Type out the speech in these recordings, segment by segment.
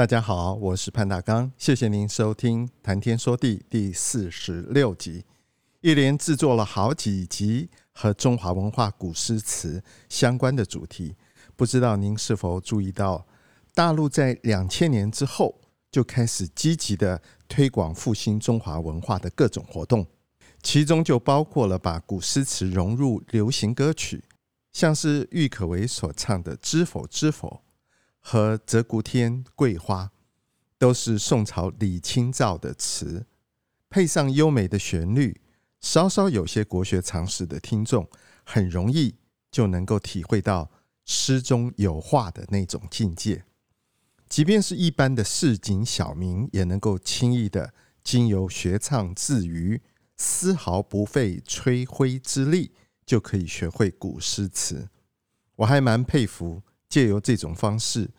大家好，我是潘大刚，谢谢您收听《谈天说地》第四十六集。一连制作了好几集和中华文化古诗词相关的主题，不知道您是否注意到，大陆在两千年之后就开始积极的推广复兴中华文化的各种活动，其中就包括了把古诗词融入流行歌曲，像是郁可唯所唱的《知否知否》。和《鹭鴣天》《桂花》都是宋朝李清照的词，配上优美的旋律，稍稍有些国学常识的听众，很容易就能够体会到诗中有画的那种境界。即便是一般的市井小民，也能够轻易的经由学唱自娱，丝毫不费吹灰之力，就可以学会古诗词。我还蛮佩服。借由这种方式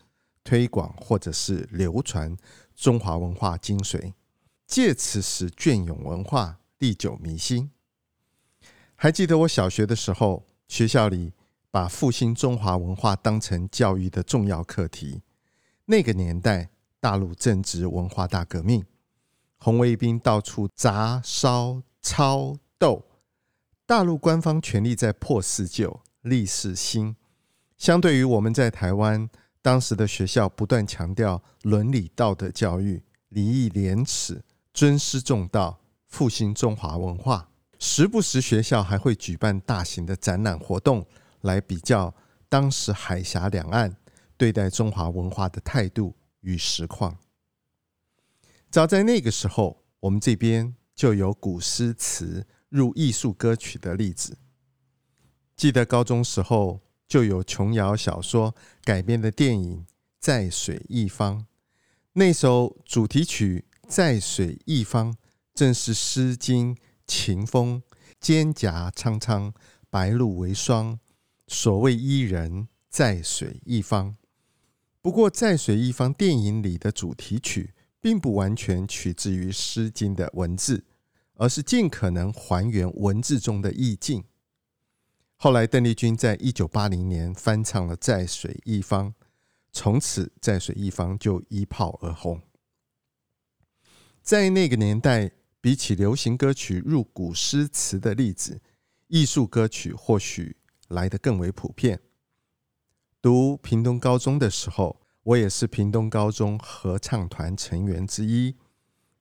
推广或者是流传中华文化精髓，借此使隽永文化历久弥新。还记得我小学的时候，学校里把复兴中华文化当成教育的重要课题。那个年代，大陆正值文化大革命，红卫兵到处砸烧抄斗，大陆官方全力在破四旧立四新。相对于我们在台湾，当时的学校不断强调伦理道德教育、礼义廉耻、尊师重道、复兴中华文化，时不时学校还会举办大型的展览活动，来比较当时海峡两岸对待中华文化的态度与实况。早在那个时候，我们这边就有古诗词入艺术歌曲的例子。记得高中时候。就有琼瑶小说改编的电影《在水一方》，那首主题曲《在水一方》正是《诗经·秦风》“蒹葭苍苍，白露为霜，所谓伊人，在水一方”。不过，《在水一方》电影里的主题曲并不完全取自于《诗经》的文字，而是尽可能还原文字中的意境。后来，邓丽君在一九八零年翻唱了《在水一方》，从此《在水一方》就一炮而红。在那个年代，比起流行歌曲入古诗词的例子，艺术歌曲或许来得更为普遍。读屏东高中的时候，我也是屏东高中合唱团成员之一。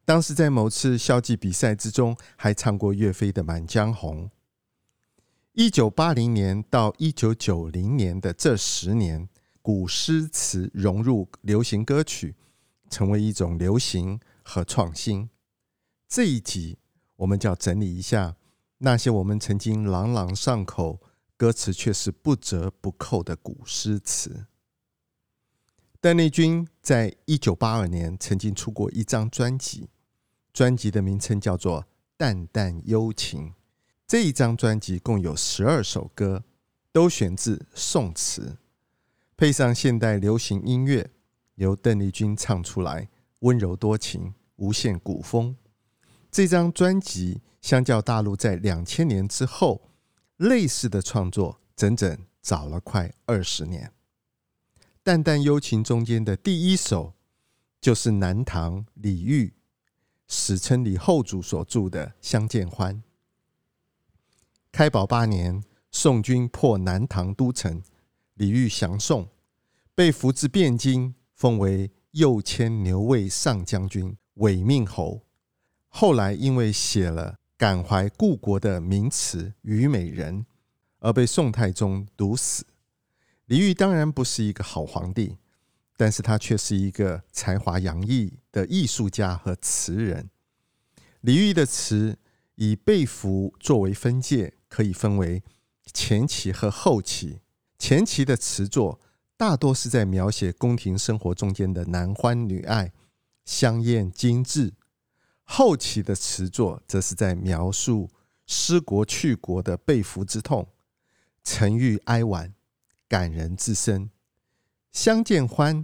当时在某次校际比赛之中，还唱过岳飞的《满江红》。一九八零年到一九九零年的这十年，古诗词融入流行歌曲，成为一种流行和创新。这一集我们就要整理一下那些我们曾经朗朗上口、歌词却是不折不扣的古诗词。邓丽君在一九八二年曾经出过一张专辑，专辑的名称叫做《淡淡幽情》。这一张专辑共有十二首歌，都选自宋词，配上现代流行音乐，由邓丽君唱出来，温柔多情，无限古风。这张专辑相较大陆在两千年之后类似的创作，整整早了快二十年。淡淡幽情中间的第一首，就是南唐李煜，史称李后主所著的《相见欢》。开宝八年，宋军破南唐都城，李煜降宋，被俘至汴京，封为右迁牛卫上将军、伪命侯。后来因为写了感怀故国的名词《虞美人》，而被宋太宗毒死。李煜当然不是一个好皇帝，但是他却是一个才华洋溢的艺术家和词人。李煜的词。以被服作为分界，可以分为前期和后期。前期的词作大多是在描写宫廷生活中间的男欢女爱、香艳精致；后期的词作则是在描述失国去国的被俘之痛、沉郁哀婉、感人至深。《相见欢》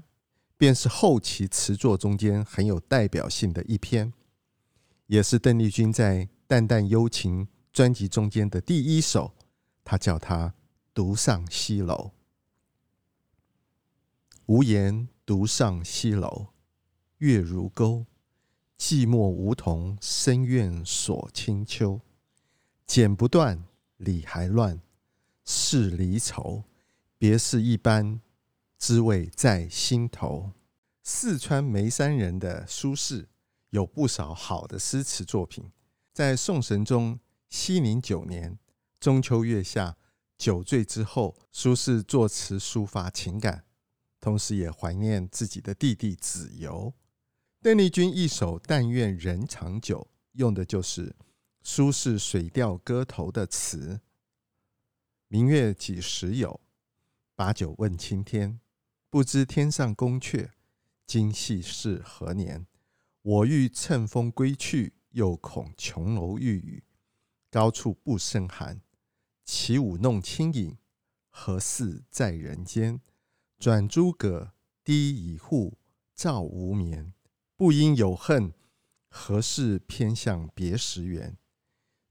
便是后期词作中间很有代表性的一篇，也是邓丽君在《淡淡幽情》专辑中间的第一首。他叫它“独上西楼”，无言独上西楼，月如钩，寂寞梧桐深院锁清秋。剪不断，理还乱，是离愁，别是一般，滋味在心头。四川眉山人的苏轼有不少好的诗词作品。在宋神宗熙宁九年中秋月下，酒醉之后，苏轼作词抒发情感，同时也怀念自己的弟弟子由。邓丽君一首《但愿人长久》，用的就是。苏轼《水调歌头》的词：“明月几时有？把酒问青天。不知天上宫阙，今夕是何年？我欲乘风归去，又恐琼楼玉宇，高处不胜寒。起舞弄清影，何似在人间？转朱阁，低绮户，照无眠。不应有恨，何事偏向别时圆？”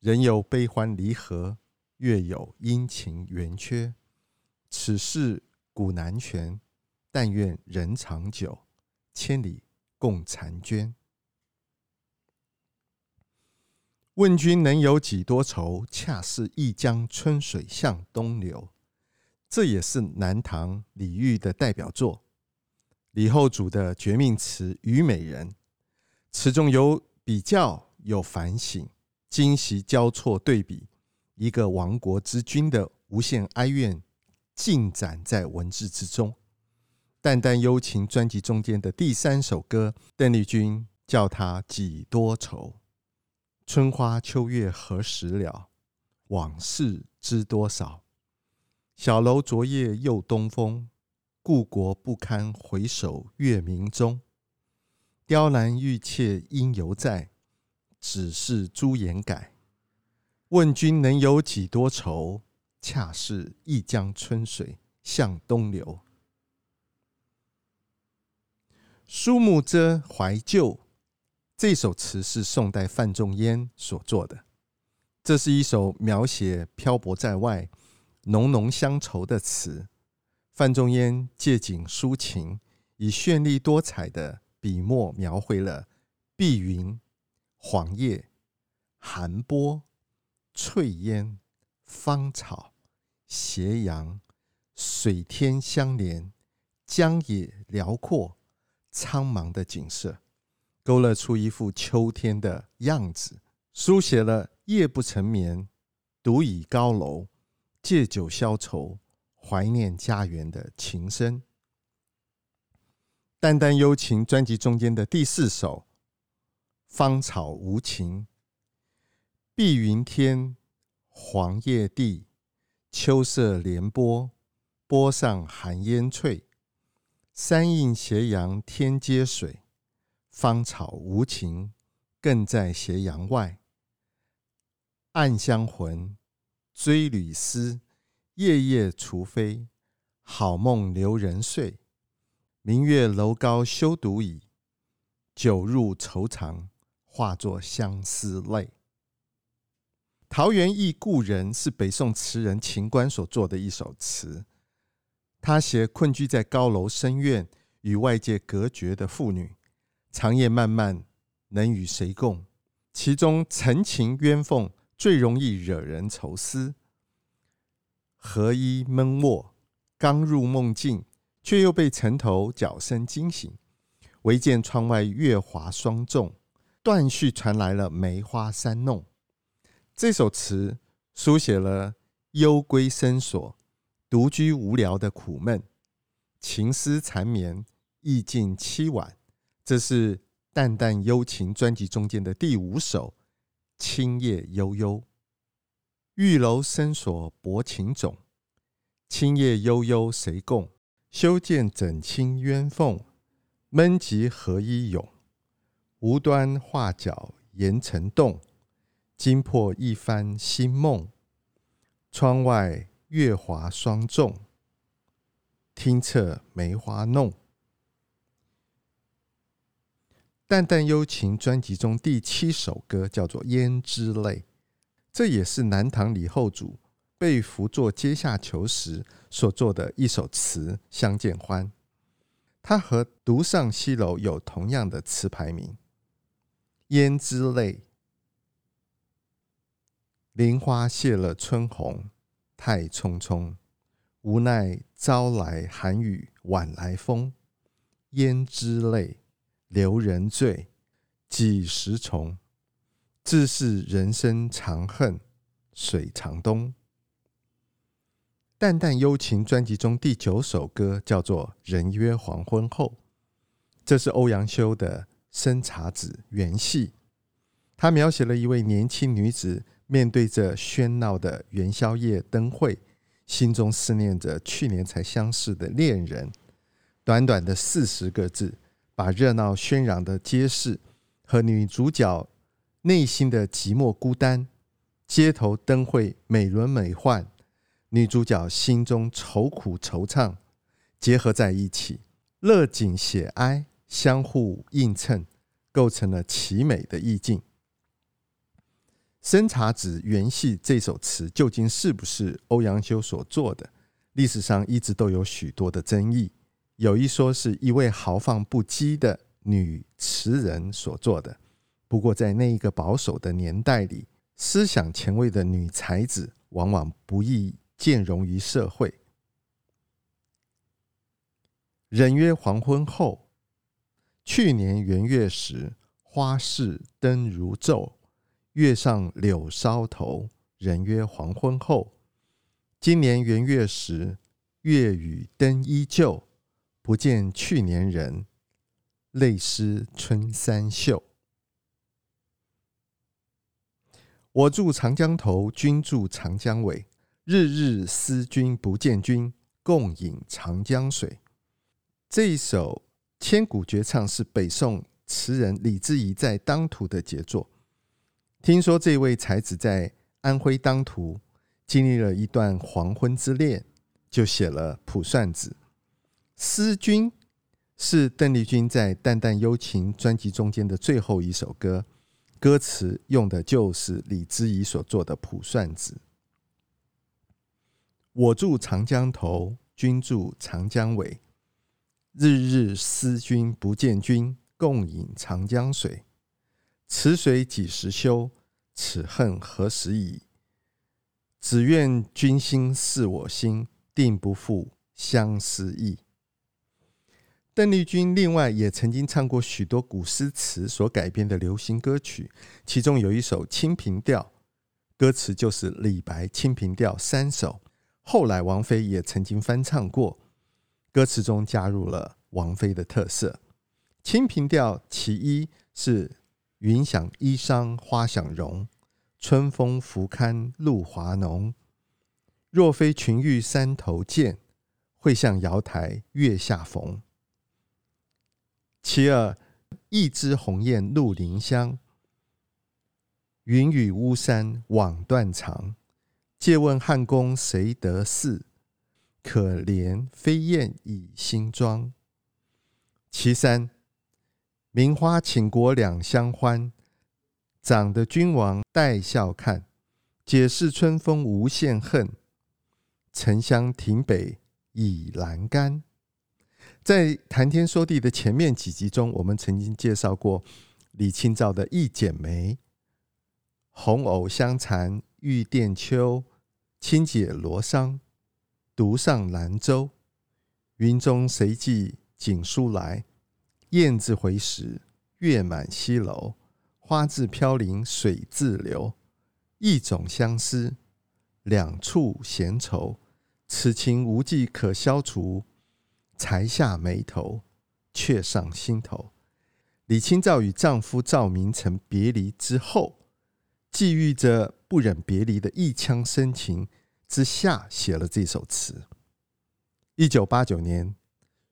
人有悲欢离合，月有阴晴圆缺。此事古难全，但愿人长久，千里共婵娟。问君能有几多愁？恰似一江春水向东流。这也是南唐李煜的代表作。李后主的绝命词《虞美人》，词中有比较，有反省。惊喜交错对比，一个亡国之君的无限哀怨，尽展在文字之中。《淡淡幽情》专辑中间的第三首歌，邓丽君叫它“几多愁”。春花秋月何时了？往事知多少？小楼昨夜又东风，故国不堪回首月明中。雕栏玉砌应犹在。只是朱颜改，问君能有几多愁？恰似一江春水向东流。苏幕遮怀旧这首词是宋代范仲淹所作的，这是一首描写漂泊在外、浓浓乡愁的词。范仲淹借景抒情，以绚丽多彩的笔墨描绘了碧云。黄叶、寒波、翠烟、芳草、斜阳、水天相连、江野辽阔、苍茫的景色，勾勒出一幅秋天的样子，书写了夜不成眠、独倚高楼、借酒消愁、怀念家园的情深。《淡淡幽情》专辑中间的第四首。芳草无情，碧云天，黄叶地，秋色连波，波上寒烟翠。山映斜阳天接水，芳草无情，更在斜阳外。暗香魂，追旅思，夜夜除非，好梦留人睡。明月楼高休独倚，酒入愁肠。化作相思泪。桃源忆故人是北宋词人秦观所作的一首词。他写困居在高楼深院、与外界隔绝的妇女，长夜漫漫，能与谁共？其中陈情鸢凤最容易惹人愁思。何衣闷卧，刚入梦境，却又被城头角声惊醒。唯见窗外月华双重。断续传来了梅花三弄，这首词书写了幽闺深锁、独居无聊的苦闷，情思缠绵，意境凄婉。这是《淡淡幽情》专辑中间的第五首《青叶悠悠。玉楼深锁薄情种，青叶悠悠谁共？休见枕清鸳凤，闷极何以永？无端画角盐尘动，惊破一番新梦。窗外月华霜重，听彻梅花弄。淡淡幽情专辑中第七首歌叫做《胭脂泪》，这也是南唐李后主被俘做阶下囚时所作的一首词，相见欢。它和《独上西楼》有同样的词牌名。胭脂泪，菱花谢了春红，太匆匆。无奈朝来寒雨晚来风，胭脂泪。留人醉，几时从？自是人生长恨水长东。淡淡幽情专辑中第九首歌叫做《人约黄昏后》，这是欧阳修的《生查子》原戏。他描写了一位年轻女子面对着喧闹的元宵夜灯会，心中思念着去年才相识的恋人。短短的四十个字。把热闹喧嚷的街市和女主角内心的寂寞孤单、街头灯会美轮美奂、女主角心中愁苦惆怅结合在一起，乐景写哀，相互映衬，构成了奇美的意境。《生查子》原戏这首词究竟是不是欧阳修所作的？历史上一直都有许多的争议。有一说是一位豪放不羁的女词人所作的，不过在那一个保守的年代里，思想前卫的女才子往往不易见容于社会。人约黄昏后，去年元月时，花市灯如昼，月上柳梢头。人约黄昏后，今年元月时，月与灯依旧。不见去年人，泪湿春衫袖。我住长江头，君住长江尾。日日思君不见君，共饮长江水。这一首千古绝唱是北宋词人李之仪在当涂的杰作。听说这位才子在安徽当涂经历了一段黄昏之恋，就写了《卜算子》。思君是邓丽君在《淡淡幽情》专辑中间的最后一首歌，歌词用的就是李之仪所做的《卜算子》。我住长江头，君住长江尾。日日思君不见君，共饮长江水。此水几时休？此恨何时已？只愿君心似我心，定不负相思意。邓丽君另外也曾经唱过许多古诗词所改编的流行歌曲，其中有一首《清平调》，歌词就是李白《清平调》三首。后来王菲也曾经翻唱过，歌词中加入了王菲的特色。《清平调》其一是“云想衣裳花想容，春风拂槛露华浓。若非群玉山头见，会向瑶台月下逢。”其二，一枝红艳露林香，云雨巫山枉断肠。借问汉宫谁得似？可怜飞燕倚新妆。其三，名花倾国两相欢，长得君王带笑看。解释春风无限恨，沉香亭北倚阑干。在谈天说地的前面几集中，我们曾经介绍过李清照的《一剪梅》：“红藕香残玉簟秋，轻解罗裳，独上兰舟。云中谁寄锦书来？雁字回时，月满西楼。花自飘零水自流，一种相思，两处闲愁。此情无计可消除。”才下眉头，却上心头。李清照与丈夫赵明诚别离之后，际遇着不忍别离的一腔深情之下，写了这首词。一九八九年，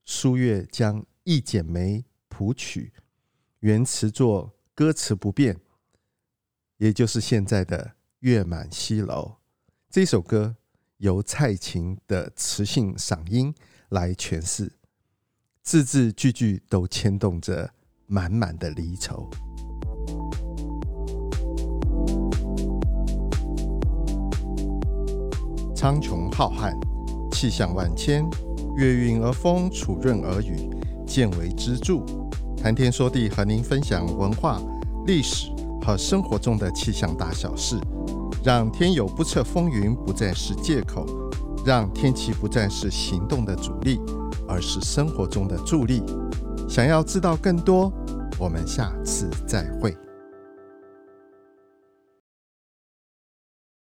苏越将《一剪梅》谱曲，原词作歌词不变，也就是现在的《月满西楼》。这首歌由蔡琴的磁性嗓音来诠释，字字句句都牵动着满满的离愁。苍穹浩瀚，气象万千，月晕而风，础润而雨，见微知著。谈天说地，和您分享文化、历史和生活中的气象大小事，让天有不测风云不再是借口，让天气不再是行动的阻力，而是生活中的助力。想要知道更多，我们下次再会。